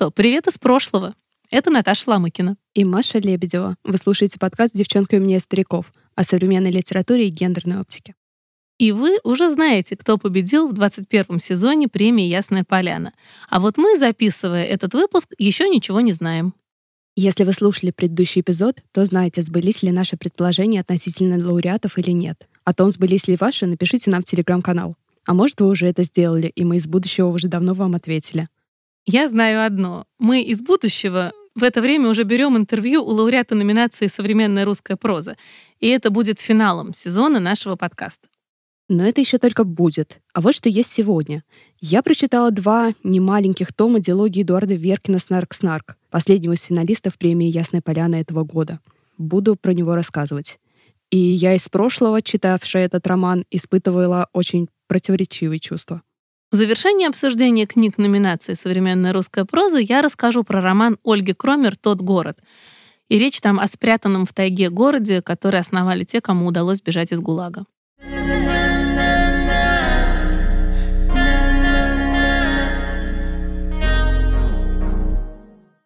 Что, привет из прошлого. Это Наташа Ламыкина. И Маша Лебедева. Вы слушаете подкаст «Девчонка у меня стариков» о современной литературе и гендерной оптике. И вы уже знаете, кто победил в 21 сезоне премии «Ясная поляна». А вот мы, записывая этот выпуск, еще ничего не знаем. Если вы слушали предыдущий эпизод, то знаете, сбылись ли наши предположения относительно лауреатов или нет. О том, сбылись ли ваши, напишите нам в телеграм-канал. А может, вы уже это сделали, и мы из будущего уже давно вам ответили. Я знаю одно. Мы из будущего в это время уже берем интервью у лауреата номинации «Современная русская проза». И это будет финалом сезона нашего подкаста. Но это еще только будет. А вот что есть сегодня. Я прочитала два немаленьких тома диалогии Эдуарда Веркина «Снарк-снарк», последнего из финалистов премии «Ясная поляна» этого года. Буду про него рассказывать. И я из прошлого, читавшая этот роман, испытывала очень противоречивые чувства. В завершении обсуждения книг номинации «Современная русская проза» я расскажу про роман Ольги Кромер «Тот город». И речь там о спрятанном в тайге городе, который основали те, кому удалось бежать из ГУЛАГа.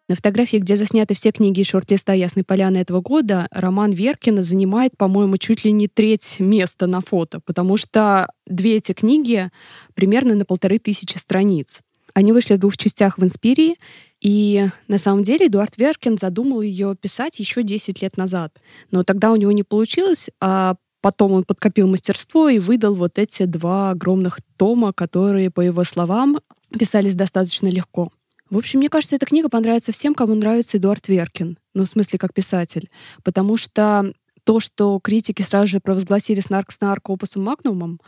На фотографии, где засняты все книги из шорт-листа «Ясной поляны» этого года, роман Веркина занимает, по-моему, чуть ли не треть места на фото, потому что две эти книги примерно на полторы тысячи страниц. Они вышли в двух частях в «Инспирии», и на самом деле Эдуард Веркин задумал ее писать еще 10 лет назад. Но тогда у него не получилось, а потом он подкопил мастерство и выдал вот эти два огромных тома, которые, по его словам, писались достаточно легко. В общем, мне кажется, эта книга понравится всем, кому нравится Эдуард Веркин. Ну, в смысле, как писатель. Потому что то, что критики сразу же провозгласили «Снарк-снарк» опусом магнумом,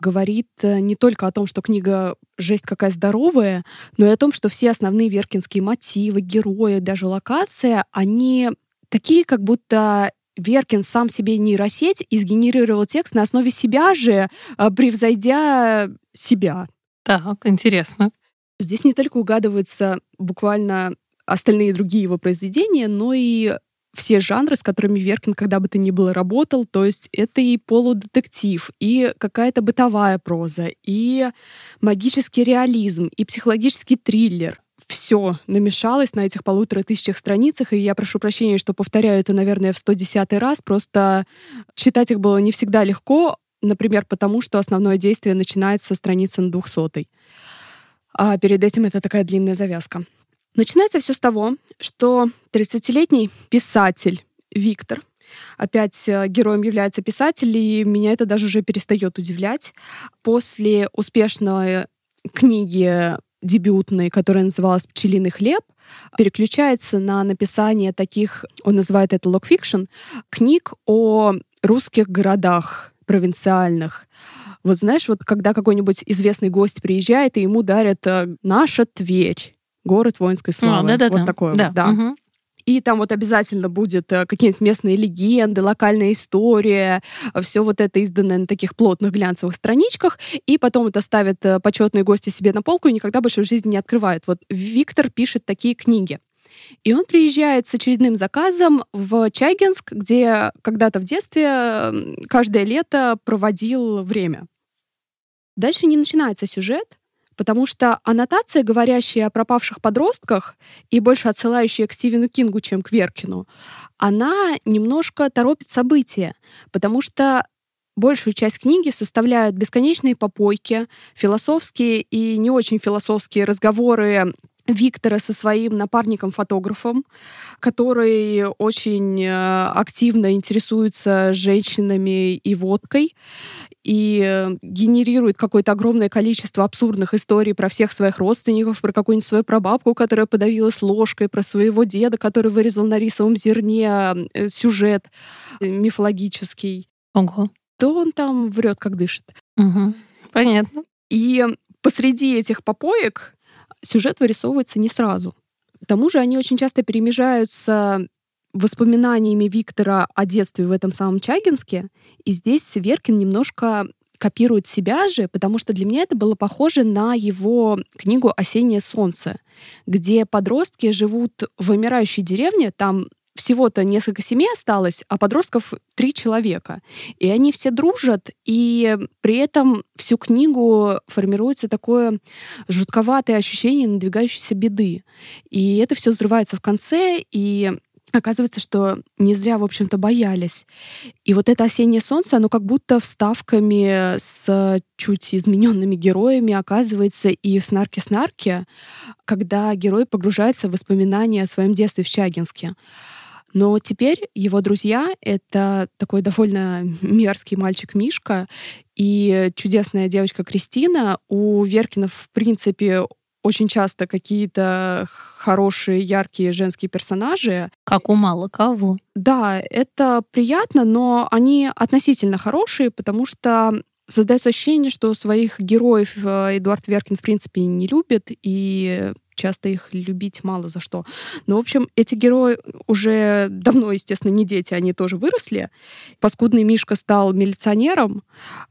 говорит э, не только о том, что книга жесть какая здоровая, но и о том, что все основные веркинские мотивы, герои, даже локация, они такие, как будто Веркин сам себе нейросеть и сгенерировал текст на основе себя же, э, превзойдя себя. Так, интересно. Здесь не только угадываются буквально остальные другие его произведения, но и все жанры, с которыми Веркин когда бы то ни было работал, то есть это и полудетектив, и какая-то бытовая проза, и магический реализм, и психологический триллер. Все намешалось на этих полутора тысячах страницах, и я прошу прощения, что повторяю это, наверное, в 110 раз, просто читать их было не всегда легко, например, потому что основное действие начинается со страницы на 200 а перед этим это такая длинная завязка. Начинается все с того, что 30-летний писатель Виктор, опять э, героем является писатель, и меня это даже уже перестает удивлять. После успешной книги дебютной, которая называлась «Пчелиный хлеб», переключается на написание таких, он называет это locfiction, книг о русских городах провинциальных, вот знаешь, вот когда какой-нибудь известный гость приезжает, и ему дарят э, «Наша Тверь», город воинской а, славы. А, да, да, вот да. такое да. вот, да. Угу. И там вот обязательно будет э, какие-нибудь местные легенды, локальная история, все вот это изданное на таких плотных глянцевых страничках, и потом это ставят э, почетные гости себе на полку и никогда больше в жизни не открывают. Вот Виктор пишет такие книги. И он приезжает с очередным заказом в Чагинск, где когда-то в детстве каждое лето проводил время. Дальше не начинается сюжет, потому что аннотация, говорящая о пропавших подростках и больше отсылающая к Стивену Кингу, чем к Веркину, она немножко торопит события, потому что большую часть книги составляют бесконечные попойки, философские и не очень философские разговоры Виктора со своим напарником-фотографом, который очень э, активно интересуется женщинами и водкой и э, генерирует какое-то огромное количество абсурдных историй про всех своих родственников, про какую-нибудь свою прабабку, которая подавилась ложкой, про своего деда, который вырезал на рисовом зерне э, сюжет мифологический. Ого. То он там врет, как дышит. Угу. Понятно. И посреди этих попоек сюжет вырисовывается не сразу. К тому же они очень часто перемежаются воспоминаниями Виктора о детстве в этом самом Чагинске. И здесь Веркин немножко копирует себя же, потому что для меня это было похоже на его книгу «Осеннее солнце», где подростки живут в вымирающей деревне, там всего-то несколько семей осталось, а подростков три человека. И они все дружат, и при этом всю книгу формируется такое жутковатое ощущение надвигающейся беды. И это все взрывается в конце, и Оказывается, что не зря, в общем-то, боялись. И вот это осеннее солнце, оно как будто вставками с чуть измененными героями оказывается и в «Снарке-снарке», когда герой погружается в воспоминания о своем детстве в Чагинске. Но теперь его друзья — это такой довольно мерзкий мальчик Мишка и чудесная девочка Кристина. У Веркина, в принципе, очень часто какие-то хорошие, яркие женские персонажи. Как у мало кого. Да, это приятно, но они относительно хорошие, потому что создается ощущение, что своих героев э, Эдуард Веркин, в принципе, не любит, и часто их любить мало за что. Но, в общем, эти герои уже давно, естественно, не дети, они тоже выросли. Паскудный Мишка стал милиционером,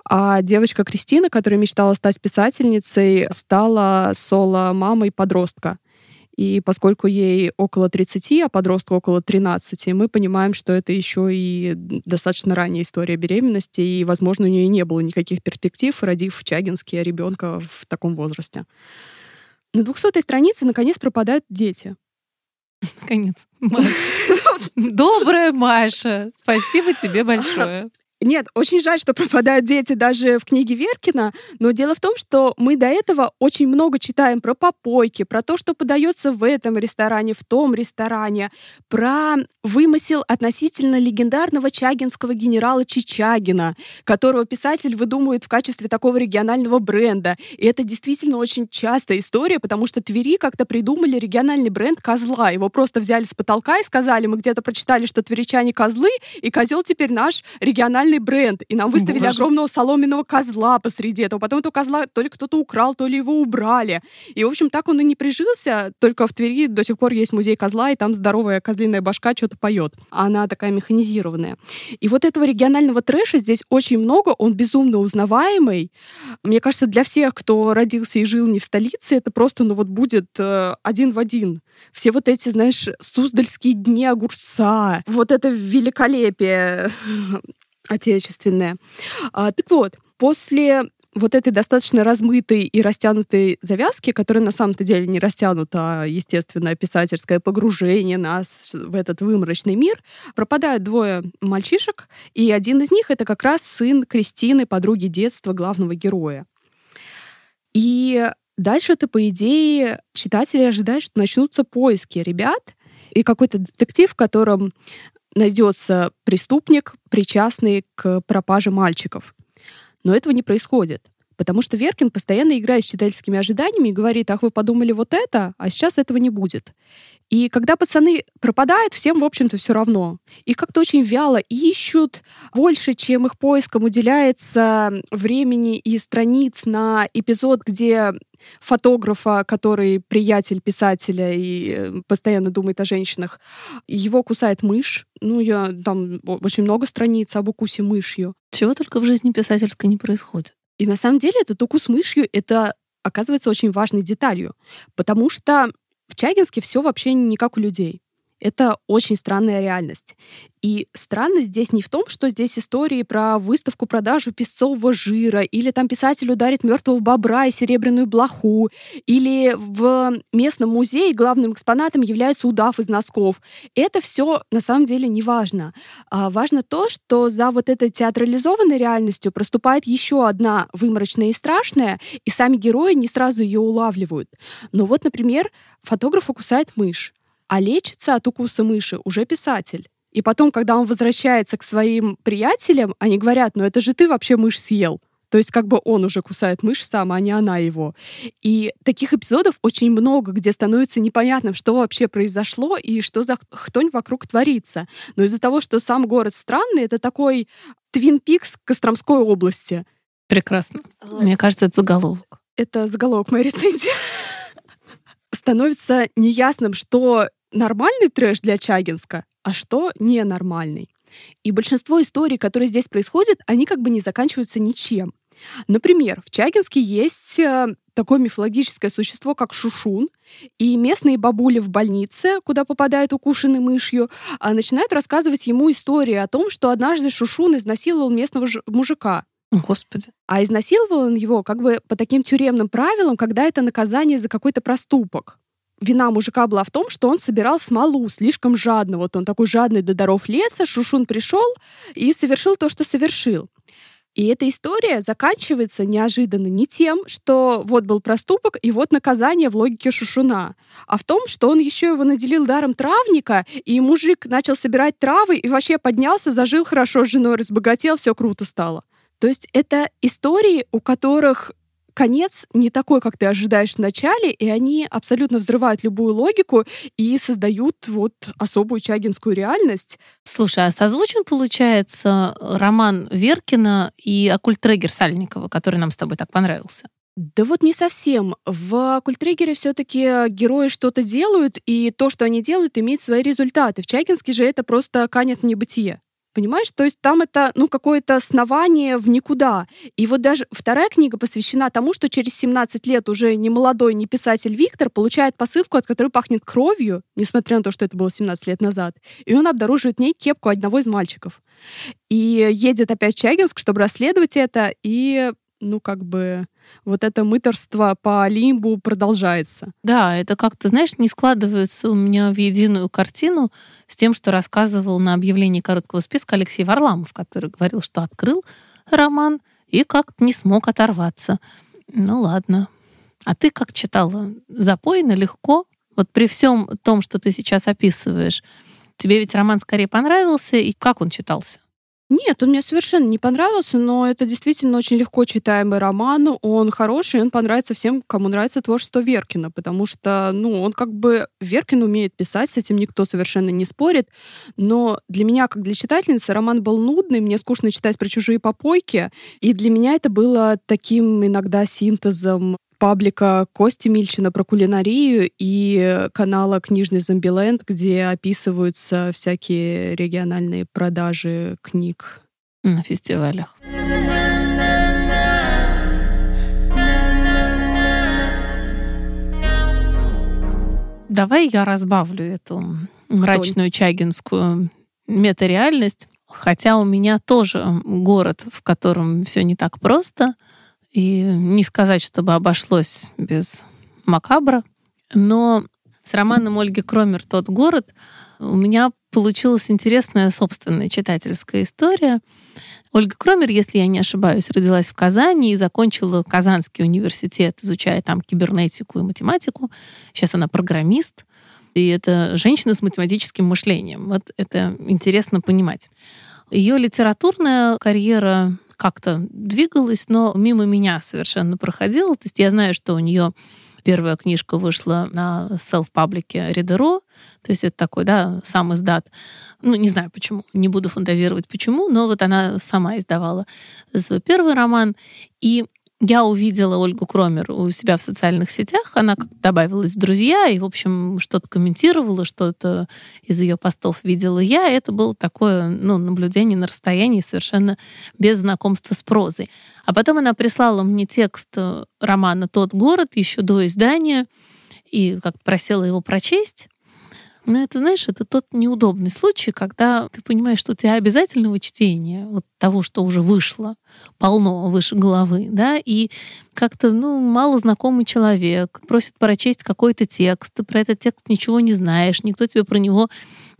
а девочка Кристина, которая мечтала стать писательницей, стала соло-мамой подростка. И поскольку ей около 30, а подростку около 13, мы понимаем, что это еще и достаточно ранняя история беременности, и, возможно, у нее не было никаких перспектив, родив Чагинске ребенка в таком возрасте. На 200 странице наконец пропадают дети. Наконец. Маша. Добрая Маша. Спасибо тебе большое. Нет, очень жаль, что пропадают дети даже в книге Веркина, но дело в том, что мы до этого очень много читаем про попойки, про то, что подается в этом ресторане, в том ресторане, про вымысел относительно легендарного чагинского генерала Чичагина, которого писатель выдумывает в качестве такого регионального бренда. И это действительно очень частая история, потому что Твери как-то придумали региональный бренд козла. Его просто взяли с потолка и сказали, мы где-то прочитали, что тверичане козлы, и козел теперь наш региональный национальный бренд, и нам выставили Боже. огромного соломенного козла посреди этого. Потом этого козла то ли кто-то украл, то ли его убрали. И, в общем, так он и не прижился. Только в Твери до сих пор есть музей козла, и там здоровая козлиная башка что-то поет. Она такая механизированная. И вот этого регионального трэша здесь очень много, он безумно узнаваемый. Мне кажется, для всех, кто родился и жил не в столице, это просто, ну вот будет э, один в один. Все вот эти, знаешь, суздальские дни огурца, вот это великолепие отечественное. А, так вот, после вот этой достаточно размытой и растянутой завязки, которая на самом-то деле не растянута, а естественно, писательское погружение нас в этот выморочный мир, пропадают двое мальчишек, и один из них — это как раз сын Кристины, подруги детства главного героя. И дальше-то, по идее, читатели ожидают, что начнутся поиски ребят, и какой-то детектив, в котором найдется преступник, причастный к пропаже мальчиков. Но этого не происходит. Потому что Веркин постоянно играет с читательскими ожиданиями и говорит, ах, вы подумали вот это, а сейчас этого не будет. И когда пацаны пропадают, всем, в общем-то, все равно. Их как-то очень вяло ищут, больше, чем их поискам уделяется времени и страниц на эпизод, где фотографа, который приятель писателя и э, постоянно думает о женщинах, его кусает мышь. Ну, я там очень много страниц об укусе мышью. Чего только в жизни писательской не происходит. И на самом деле этот укус мышью — это оказывается очень важной деталью, потому что в Чагинске все вообще не как у людей. Это очень странная реальность. И странность здесь не в том, что здесь истории про выставку-продажу песцового жира, или там писатель ударит мертвого бобра и серебряную блоху, или в местном музее главным экспонатом является удав из носков. Это все на самом деле не важно. А важно то, что за вот этой театрализованной реальностью проступает еще одна выморочная и страшная, и сами герои не сразу ее улавливают. Но вот, например, фотографа кусает мышь а лечится от укуса мыши уже писатель. И потом, когда он возвращается к своим приятелям, они говорят, ну это же ты вообще мышь съел. То есть как бы он уже кусает мышь сам, а не она его. И таких эпизодов очень много, где становится непонятным, что вообще произошло и что за хтонь вокруг творится. Но из-за того, что сам город странный, это такой Твин Пикс Костромской области. Прекрасно. Мне кажется, это заголовок. Это заголовок моей рецензии. Становится неясным, что нормальный трэш для Чагинска, а что ненормальный. И большинство историй, которые здесь происходят, они как бы не заканчиваются ничем. Например, в Чагинске есть э, такое мифологическое существо, как Шушун, и местные бабули в больнице, куда попадают укушенный мышью, а, начинают рассказывать ему истории о том, что однажды Шушун изнасиловал местного мужика. Господи. А изнасиловал он его как бы по таким тюремным правилам, когда это наказание за какой-то проступок. Вина мужика была в том, что он собирал смолу слишком жадно. Вот он такой жадный до даров леса, Шушун пришел и совершил то, что совершил. И эта история заканчивается неожиданно не тем, что вот был проступок и вот наказание в логике Шушуна, а в том, что он еще его наделил даром травника, и мужик начал собирать травы и вообще поднялся, зажил хорошо с женой, разбогател, все круто стало. То есть это истории, у которых конец не такой, как ты ожидаешь в начале, и они абсолютно взрывают любую логику и создают вот особую чагинскую реальность. Слушай, а созвучен, получается, роман Веркина и Акультрегер Сальникова, который нам с тобой так понравился? Да вот не совсем. В Культригере все-таки герои что-то делают, и то, что они делают, имеет свои результаты. В Чагинске же это просто канет в небытие. Понимаешь? То есть там это, ну, какое-то основание в никуда. И вот даже вторая книга посвящена тому, что через 17 лет уже не молодой, не писатель Виктор получает посылку, от которой пахнет кровью, несмотря на то, что это было 17 лет назад. И он обнаруживает в ней кепку одного из мальчиков. И едет опять в Чагинск, чтобы расследовать это, и ну, как бы вот это мыторство по лимбу продолжается. Да, это как-то, знаешь, не складывается у меня в единую картину с тем, что рассказывал на объявлении короткого списка Алексей Варламов, который говорил, что открыл роман и как-то не смог оторваться. Ну ладно. А ты как читала? Запойно, легко? Вот при всем том, что ты сейчас описываешь, тебе ведь роман скорее понравился, и как он читался? Нет, он мне совершенно не понравился, но это действительно очень легко читаемый роман. Он хороший, он понравится всем, кому нравится творчество Веркина, потому что, ну, он как бы... Веркин умеет писать, с этим никто совершенно не спорит, но для меня, как для читательницы, роман был нудный, мне скучно читать про чужие попойки, и для меня это было таким иногда синтезом паблика Кости Мильчина про кулинарию и канала «Книжный зомбиленд», где описываются всякие региональные продажи книг. На фестивалях. Давай я разбавлю эту мрачную чагинскую метареальность. Хотя у меня тоже город, в котором все не так просто — и не сказать, чтобы обошлось без макабра. Но с романом Ольги Кромер «Тот город» у меня получилась интересная собственная читательская история. Ольга Кромер, если я не ошибаюсь, родилась в Казани и закончила Казанский университет, изучая там кибернетику и математику. Сейчас она программист, и это женщина с математическим мышлением. Вот это интересно понимать. Ее литературная карьера как-то двигалась, но мимо меня совершенно проходила. То есть я знаю, что у нее первая книжка вышла на селф-паблике Ридеро, то есть это такой, да, сам издат. Ну, не знаю почему, не буду фантазировать почему, но вот она сама издавала свой первый роман. И я увидела Ольгу Кромер у себя в социальных сетях. Она добавилась в друзья и, в общем, что-то комментировала, что-то из ее постов видела я. Это было такое ну, наблюдение на расстоянии совершенно без знакомства с прозой. А потом она прислала мне текст э, романа «Тот город» еще до издания и как-то просила его прочесть. Но это, знаешь, это тот неудобный случай, когда ты понимаешь, что у тебя обязательного чтения, вот того, что уже вышло, полно выше головы, да, и как-то, ну, мало знакомый человек просит прочесть какой-то текст, ты про этот текст ничего не знаешь, никто тебе про него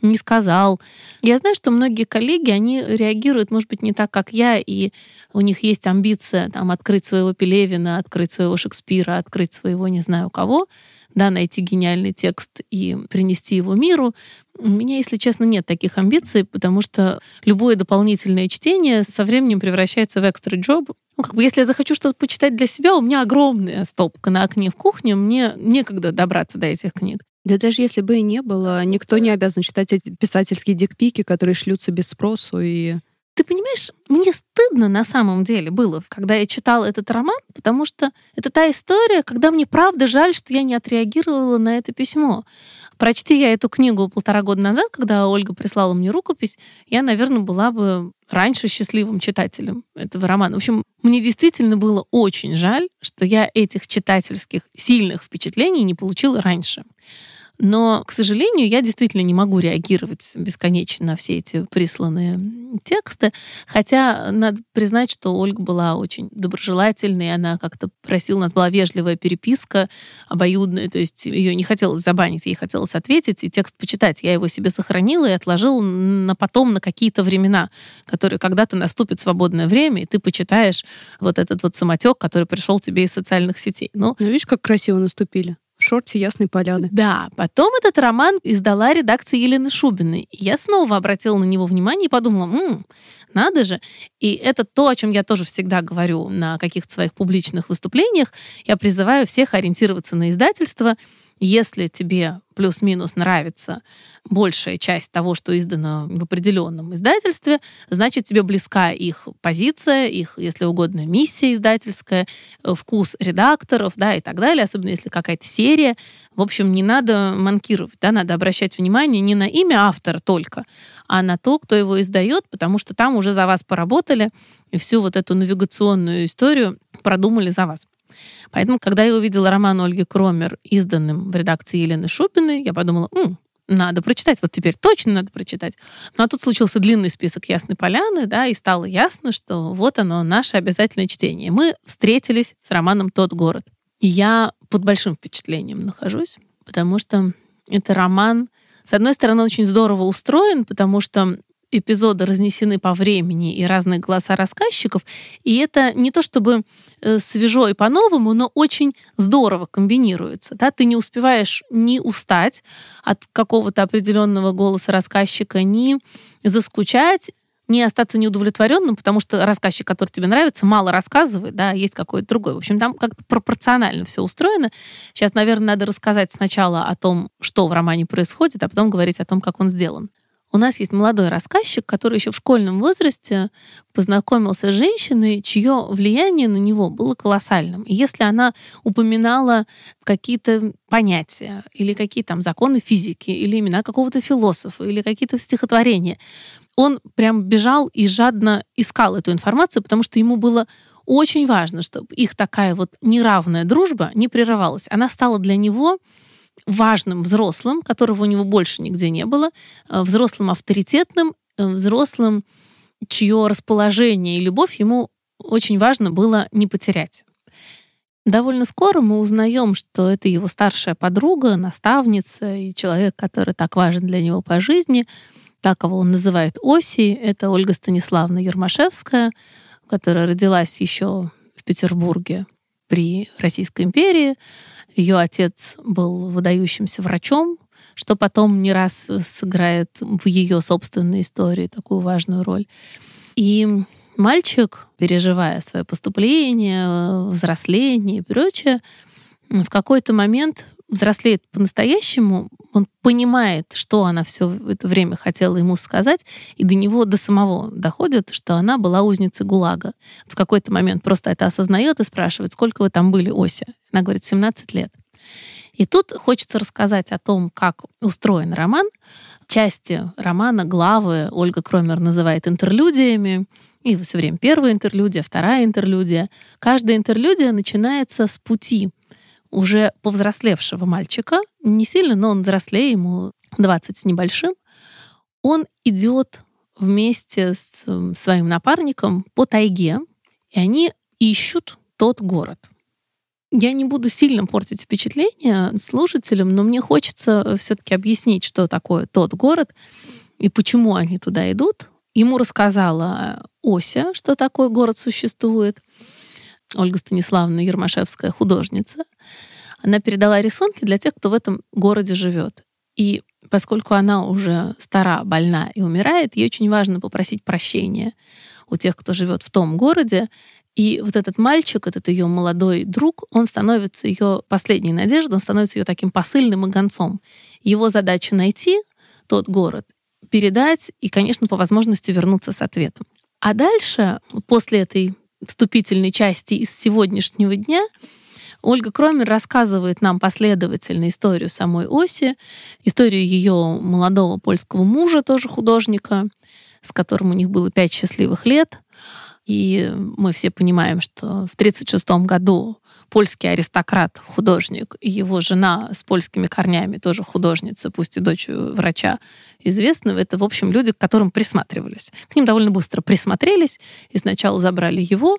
не сказал. Я знаю, что многие коллеги, они реагируют, может быть, не так, как я, и у них есть амбиция там открыть своего Пелевина, открыть своего Шекспира, открыть своего не знаю кого, да, найти гениальный текст и принести его миру. У меня, если честно, нет таких амбиций, потому что любое дополнительное чтение со временем превращается в экстра джоб. Ну, как бы, если я захочу что-то почитать для себя, у меня огромная стопка на окне в кухне, мне некогда добраться до этих книг. Да даже если бы и не было, никто не обязан читать эти писательские дикпики, которые шлются без спросу и ты понимаешь, мне стыдно на самом деле было, когда я читала этот роман, потому что это та история, когда мне правда жаль, что я не отреагировала на это письмо. Прочти я эту книгу полтора года назад, когда Ольга прислала мне рукопись, я, наверное, была бы раньше счастливым читателем этого романа. В общем, мне действительно было очень жаль, что я этих читательских сильных впечатлений не получила раньше. Но, к сожалению, я действительно не могу реагировать бесконечно на все эти присланные тексты. Хотя надо признать, что Ольга была очень доброжелательной, она как-то просила, у нас была вежливая переписка обоюдная, то есть ее не хотелось забанить, ей хотелось ответить и текст почитать. Я его себе сохранила и отложила на потом, на какие-то времена, которые когда-то наступит свободное время, и ты почитаешь вот этот вот самотек, который пришел тебе из социальных сетей. Ну, ну видишь, как красиво наступили шорте Ясной Поляны. Да, потом этот роман издала редакция Елены Шубиной. Я снова обратила на него внимание и подумала, м-м, надо же. И это то, о чем я тоже всегда говорю на каких-то своих публичных выступлениях. Я призываю всех ориентироваться на издательство если тебе плюс-минус нравится большая часть того, что издано в определенном издательстве, значит, тебе близка их позиция, их, если угодно, миссия издательская, э, вкус редакторов, да, и так далее, особенно если какая-то серия. В общем, не надо манкировать, да, надо обращать внимание не на имя автора только, а на то, кто его издает, потому что там уже за вас поработали и всю вот эту навигационную историю продумали за вас. Поэтому, когда я увидела роман Ольги Кромер, изданным в редакции Елены Шупиной, я подумала, М, надо прочитать, вот теперь точно надо прочитать. Ну а тут случился длинный список Ясной Поляны, да, и стало ясно, что вот оно, наше обязательное чтение. Мы встретились с романом «Тот город». И я под большим впечатлением нахожусь, потому что это роман, с одной стороны, очень здорово устроен, потому что эпизоды разнесены по времени и разные голоса рассказчиков. И это не то чтобы э, свежо и по-новому, но очень здорово комбинируется. Да? Ты не успеваешь ни устать от какого-то определенного голоса рассказчика, ни заскучать, не остаться неудовлетворенным, потому что рассказчик, который тебе нравится, мало рассказывает, да, есть какой-то другой. В общем, там как-то пропорционально все устроено. Сейчас, наверное, надо рассказать сначала о том, что в романе происходит, а потом говорить о том, как он сделан. У нас есть молодой рассказчик, который еще в школьном возрасте познакомился с женщиной, чье влияние на него было колоссальным. И если она упоминала какие-то понятия или какие там законы физики, или имена какого-то философа, или какие-то стихотворения, он прям бежал и жадно искал эту информацию, потому что ему было очень важно, чтобы их такая вот неравная дружба не прерывалась. Она стала для него важным взрослым, которого у него больше нигде не было, э, взрослым авторитетным, э, взрослым, чье расположение и любовь ему очень важно было не потерять. Довольно скоро мы узнаем, что это его старшая подруга, наставница и человек, который так важен для него по жизни. Так его он называет Оси. Это Ольга Станиславна Ермашевская, которая родилась еще в Петербурге при Российской империи. Ее отец был выдающимся врачом, что потом не раз сыграет в ее собственной истории такую важную роль. И мальчик, переживая свое поступление, взросление и прочее, в какой-то момент взрослеет по-настоящему, он понимает, что она все это время хотела ему сказать, и до него, до самого доходит, что она была узницей ГУЛАГа. В какой-то момент просто это осознает и спрашивает, сколько вы там были, Ося? Она говорит, 17 лет. И тут хочется рассказать о том, как устроен роман. Части романа, главы Ольга Кромер называет интерлюдиями. И все время первая интерлюдия, вторая интерлюдия. Каждая интерлюдия начинается с пути уже повзрослевшего мальчика, не сильно, но он взрослее, ему 20 с небольшим, он идет вместе с своим напарником по тайге, и они ищут тот город. Я не буду сильно портить впечатление слушателям, но мне хочется все-таки объяснить, что такое тот город и почему они туда идут. Ему рассказала Ося, что такой город существует. Ольга Станиславовна Ермашевская, художница. Она передала рисунки для тех, кто в этом городе живет. И поскольку она уже стара, больна и умирает, ей очень важно попросить прощения у тех, кто живет в том городе. И вот этот мальчик, этот ее молодой друг, он становится ее последней надеждой, он становится ее таким посыльным и гонцом. Его задача найти тот город, передать и, конечно, по возможности вернуться с ответом. А дальше, после этой вступительной части из сегодняшнего дня, Ольга Кромер рассказывает нам последовательно историю самой Оси, историю ее молодого польского мужа, тоже художника, с которым у них было пять счастливых лет. И мы все понимаем, что в 1936 году польский аристократ, художник, и его жена с польскими корнями, тоже художница, пусть и дочь врача известного, это, в общем, люди, к которым присматривались. К ним довольно быстро присмотрелись, и сначала забрали его,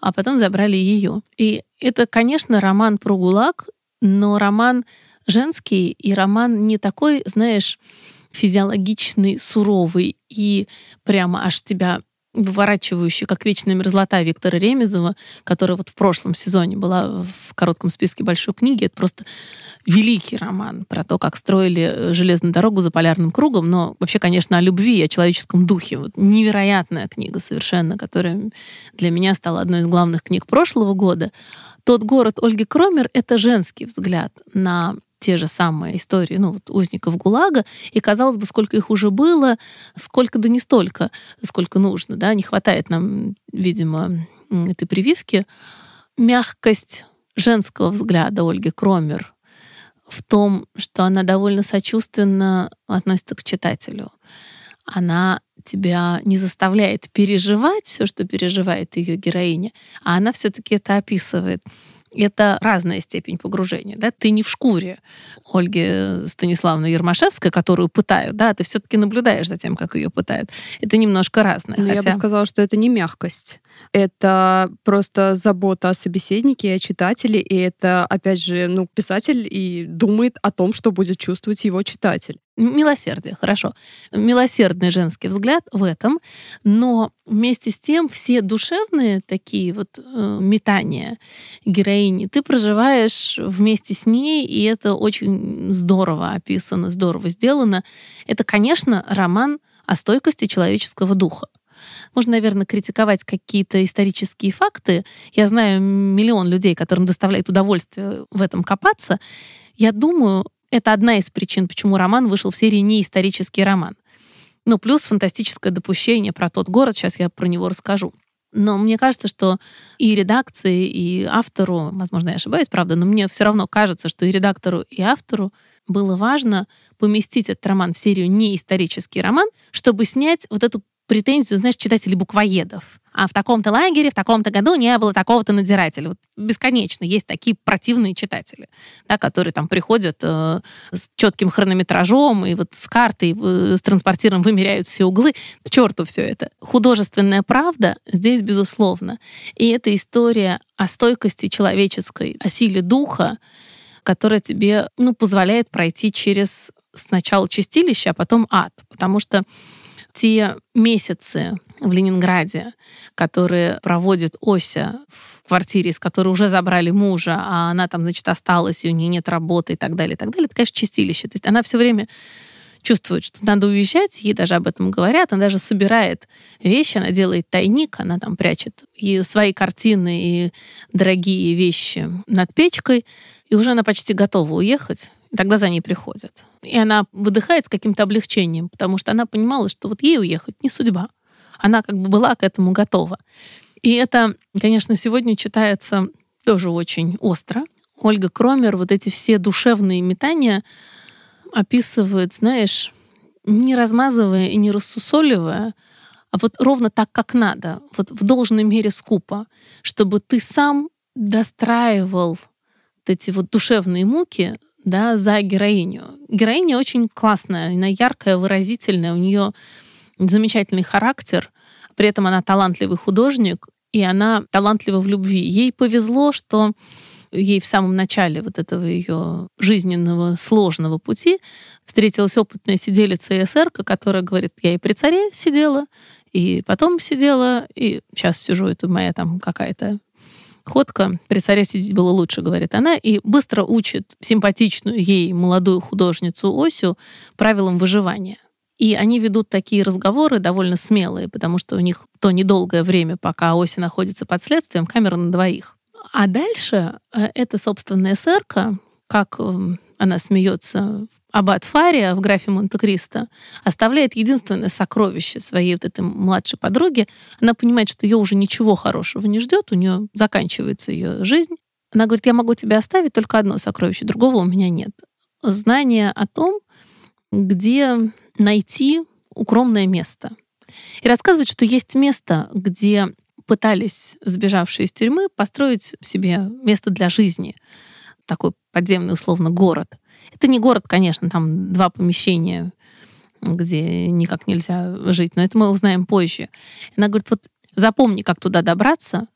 а потом забрали ее. И это, конечно, роман про ГУЛАГ, но роман женский, и роман не такой, знаешь, физиологичный, суровый и прямо аж тебя выворачивающий, как вечная мерзлота Виктора Ремезова, которая вот в прошлом сезоне была в коротком списке большой книги. Это просто великий роман про то, как строили э, железную дорогу за полярным кругом, но вообще, конечно, о любви, о человеческом духе. Вот невероятная книга совершенно, которая для меня стала одной из главных книг прошлого года. «Тот город» Ольги Кромер — это женский взгляд на те же самые истории, ну, вот узников ГУЛАГа, и казалось бы, сколько их уже было, сколько да не столько, сколько нужно, да, не хватает нам, видимо, этой прививки. Мягкость женского взгляда Ольги Кромер в том, что она довольно сочувственно относится к читателю. Она тебя не заставляет переживать все, что переживает ее героиня, а она все-таки это описывает это разная степень погружения. Да? Ты не в шкуре Ольги Станиславны Ермашевской, которую пытают, да, ты все-таки наблюдаешь за тем, как ее пытают. Это немножко разное. Но хотя... Я бы сказала, что это не мягкость. Это просто забота о собеседнике, о читателе, и это, опять же, ну, писатель и думает о том, что будет чувствовать его читатель. Милосердие, хорошо. Милосердный женский взгляд в этом, но вместе с тем все душевные такие вот э, метания героини ты проживаешь вместе с ней, и это очень здорово описано, здорово сделано. Это, конечно, роман о стойкости человеческого духа. Можно, наверное, критиковать какие-то исторические факты. Я знаю миллион людей, которым доставляет удовольствие в этом копаться. Я думаю, это одна из причин, почему роман вышел в серии «Не исторический роман». Ну, плюс фантастическое допущение про тот город, сейчас я про него расскажу. Но мне кажется, что и редакции, и автору, возможно, я ошибаюсь, правда, но мне все равно кажется, что и редактору, и автору было важно поместить этот роман в серию не исторический роман, чтобы снять вот эту претензию, знаешь, читателей буквоедов. А в таком-то лагере, в таком-то году не было такого-то надзирателя. Вот бесконечно есть такие противные читатели, да, которые там приходят э, с четким хронометражом и вот с картой, э, с транспортиром вымеряют все углы. К черту все это. Художественная правда здесь, безусловно. И это история о стойкости человеческой, о силе духа, которая тебе ну, позволяет пройти через сначала чистилище, а потом ад. Потому что те месяцы в Ленинграде, которые проводит Ося в квартире, из которой уже забрали мужа, а она там, значит, осталась, и у нее нет работы и так далее, и так далее, это, конечно, чистилище. То есть она все время чувствует, что надо уезжать, ей даже об этом говорят, она даже собирает вещи, она делает тайник, она там прячет и свои картины, и дорогие вещи над печкой, и уже она почти готова уехать, тогда за ней приходят. И она выдыхает с каким-то облегчением, потому что она понимала, что вот ей уехать не судьба. Она как бы была к этому готова. И это, конечно, сегодня читается тоже очень остро. Ольга Кромер вот эти все душевные метания описывает, знаешь, не размазывая и не рассусоливая, а вот ровно так, как надо, вот в должной мере скупо, чтобы ты сам достраивал вот эти вот душевные муки да, за героиню. Героиня очень классная, она яркая, выразительная, у нее замечательный характер, при этом она талантливый художник, и она талантлива в любви. Ей повезло, что ей в самом начале вот этого ее жизненного сложного пути встретилась опытная сиделица эсерка, которая говорит, я и при царе сидела, и потом сидела, и сейчас сижу, это моя там какая-то ходка, при царе сидеть было лучше, говорит она, и быстро учит симпатичную ей молодую художницу Осю правилам выживания. И они ведут такие разговоры довольно смелые, потому что у них то недолгое время, пока Оси находится под следствием, камера на двоих. А дальше э, это, собственно, эсерка, как эм, она смеется Аббат Фария в графе Монте-Кристо оставляет единственное сокровище своей вот этой младшей подруги. Она понимает, что ее уже ничего хорошего не ждет, у нее заканчивается ее жизнь. Она говорит, я могу тебе оставить только одно сокровище, другого у меня нет. Знание о том, где найти укромное место. И рассказывает, что есть место, где пытались сбежавшие из тюрьмы построить себе место для жизни. Такой подземный, условно, город. Это не город, конечно, там два помещения, где никак нельзя жить, но это мы узнаем позже. Она говорит, вот запомни, как туда добраться,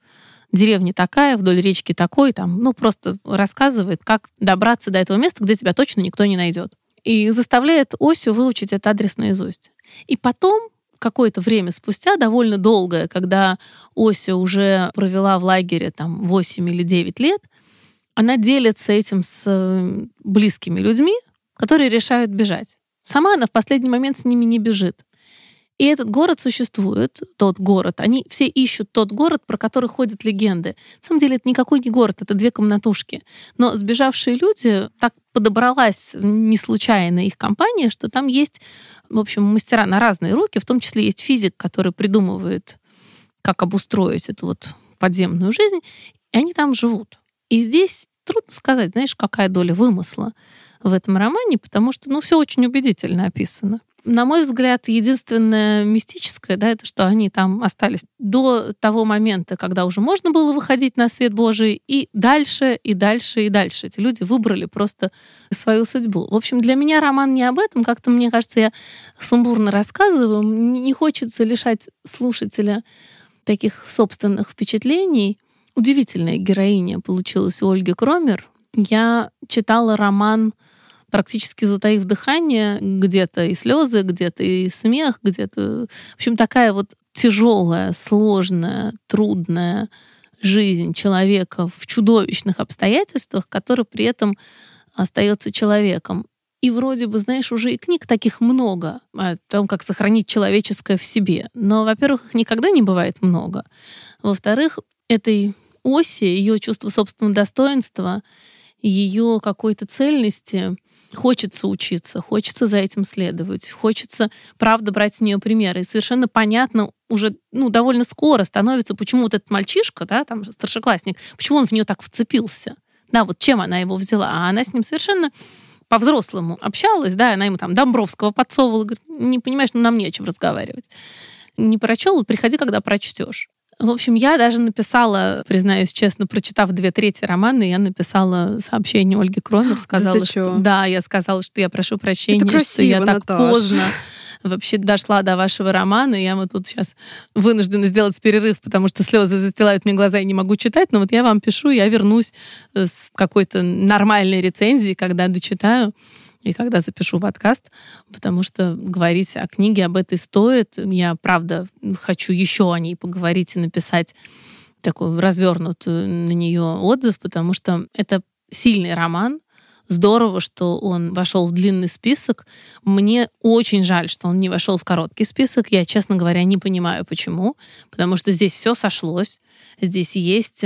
деревня такая, вдоль речки такой, там, ну, просто рассказывает, как добраться до этого места, где тебя точно никто не найдет. И заставляет Осю выучить этот адрес наизусть. И потом, какое-то время спустя, довольно долгое, когда Ося уже провела в лагере там 8 или 9 лет, она делится этим с э, близкими людьми, которые решают бежать. Сама она в последний момент с ними не бежит. И этот город существует, тот город. Они все ищут тот город, про который ходят легенды. На самом деле это никакой не город, это две комнатушки. Но сбежавшие люди, так подобралась не случайно их компания, что там есть, в общем, мастера на разные руки, в том числе есть физик, который придумывает, как обустроить эту вот подземную жизнь, и они там живут. И здесь трудно сказать, знаешь, какая доля вымысла в этом романе, потому что, ну, все очень убедительно описано. На мой взгляд, единственное мистическое, да, это что они там остались до того момента, когда уже можно было выходить на свет Божий, и дальше, и дальше, и дальше. Эти люди выбрали просто свою судьбу. В общем, для меня роман не об этом. Как-то, мне кажется, я сумбурно рассказываю. Не хочется лишать слушателя таких собственных впечатлений. Удивительная героиня получилась у Ольги Кромер. Я читала роман практически затаив дыхание, где-то и слезы, где-то и смех, где-то... В общем, такая вот тяжелая, сложная, трудная жизнь человека в чудовищных обстоятельствах, который при этом остается человеком. И вроде бы, знаешь, уже и книг таких много о том, как сохранить человеческое в себе. Но, во-первых, их никогда не бывает много. Во-вторых, этой оси, ее чувство собственного достоинства, ее какой-то цельности — Хочется учиться, хочется за этим следовать, хочется, правда, брать с нее примеры. И совершенно понятно уже ну, довольно скоро становится, почему вот этот мальчишка, да, там старшеклассник, почему он в нее так вцепился. Да, вот чем она его взяла. А она с ним совершенно по-взрослому общалась, да, она ему там Домбровского подсовывала, говорит, не понимаешь, ну нам чем разговаривать. Не прочел, приходи, когда прочтешь. В общем, я даже написала, признаюсь честно, прочитав две трети романа, я написала сообщение Ольге Кромер, сказала, что да, я сказала, что я прошу прощения, красиво, что я так Наташ. поздно вообще дошла до вашего романа, и я вот тут сейчас вынуждена сделать перерыв, потому что слезы застилают мне глаза и не могу читать, но вот я вам пишу, я вернусь с какой-то нормальной рецензией, когда дочитаю и когда запишу подкаст, потому что говорить о книге об этой стоит. Я, правда, хочу еще о ней поговорить и написать такой развернутый на нее отзыв, потому что это сильный роман. Здорово, что он вошел в длинный список. Мне очень жаль, что он не вошел в короткий список. Я, честно говоря, не понимаю, почему. Потому что здесь все сошлось. Здесь есть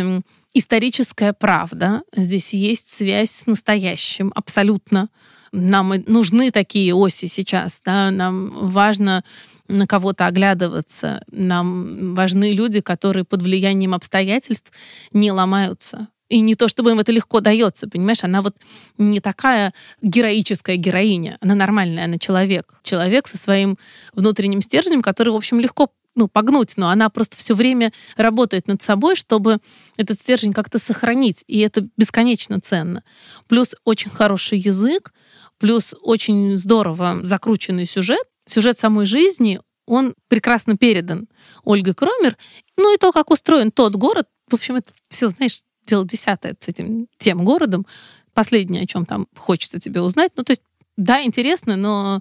историческая правда. Здесь есть связь с настоящим абсолютно нам нужны такие оси сейчас, да, нам важно на кого-то оглядываться, нам важны люди, которые под влиянием обстоятельств не ломаются. И не то, чтобы им это легко дается, понимаешь, она вот не такая героическая героиня, она нормальная, она человек. Человек со своим внутренним стержнем, который, в общем, легко ну, погнуть, но она просто все время работает над собой, чтобы этот стержень как-то сохранить, и это бесконечно ценно. Плюс очень хороший язык, плюс очень здорово закрученный сюжет, сюжет самой жизни, он прекрасно передан Ольгой Кромер. Ну и то, как устроен тот город, в общем, это все, знаешь, дело десятое с этим тем городом. Последнее, о чем там хочется тебе узнать. Ну, то есть, да, интересно, но,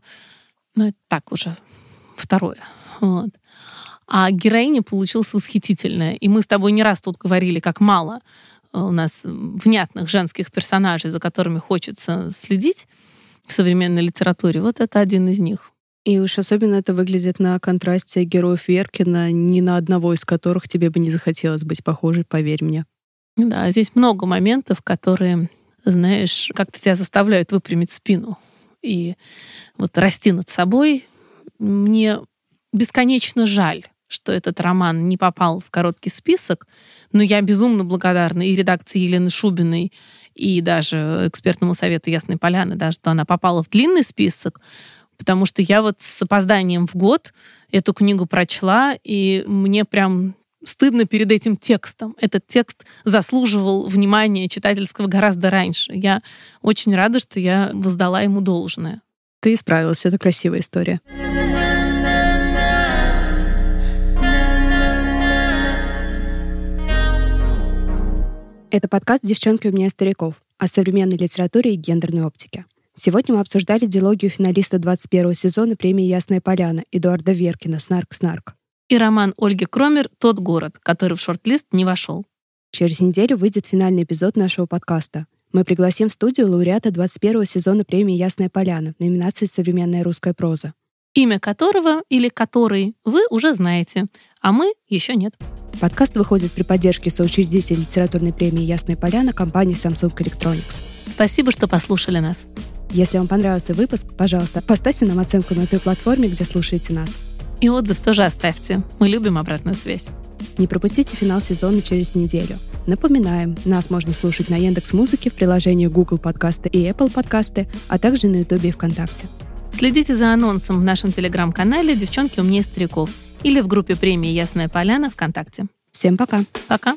но это так уже второе. Вот. А героиня получилась восхитительная. И мы с тобой не раз тут говорили, как мало у нас внятных женских персонажей, за которыми хочется следить в современной литературе. Вот это один из них. И уж особенно это выглядит на контрасте героев Веркина, ни на одного из которых тебе бы не захотелось быть похожей, поверь мне. Да, здесь много моментов, которые, знаешь, как-то тебя заставляют выпрямить спину и вот расти над собой. Мне бесконечно жаль, что этот роман не попал в короткий список, но я безумно благодарна и редакции Елены Шубиной, и даже экспертному совету Ясной Поляны, да, что она попала в длинный список, потому что я вот с опозданием в год эту книгу прочла, и мне прям стыдно перед этим текстом. Этот текст заслуживал внимания читательского гораздо раньше. Я очень рада, что я воздала ему должное. Ты справилась, это красивая история. Это подкаст «Девчонки у меня стариков» о современной литературе и гендерной оптике. Сегодня мы обсуждали диалогию финалиста 21 сезона премии «Ясная поляна» Эдуарда Веркина «Снарк-снарк» и роман Ольги Кромер «Тот город», который в шорт-лист не вошел. Через неделю выйдет финальный эпизод нашего подкаста. Мы пригласим в студию лауреата 21 сезона премии «Ясная поляна» в номинации «Современная русская проза». Имя которого или который вы уже знаете, а мы еще нет. Подкаст выходит при поддержке соучредителя литературной премии «Ясная поляна» компании Samsung Electronics. Спасибо, что послушали нас. Если вам понравился выпуск, пожалуйста, поставьте нам оценку на той платформе, где слушаете нас. И отзыв тоже оставьте. Мы любим обратную связь. Не пропустите финал сезона через неделю. Напоминаем, нас можно слушать на Яндекс Музыке в приложении Google Подкасты и Apple Подкасты, а также на Ютубе и ВКонтакте. Следите за анонсом в нашем телеграм-канале «Девчонки умнее стариков» или в группе премии «Ясная поляна» ВКонтакте. Всем пока. Пока.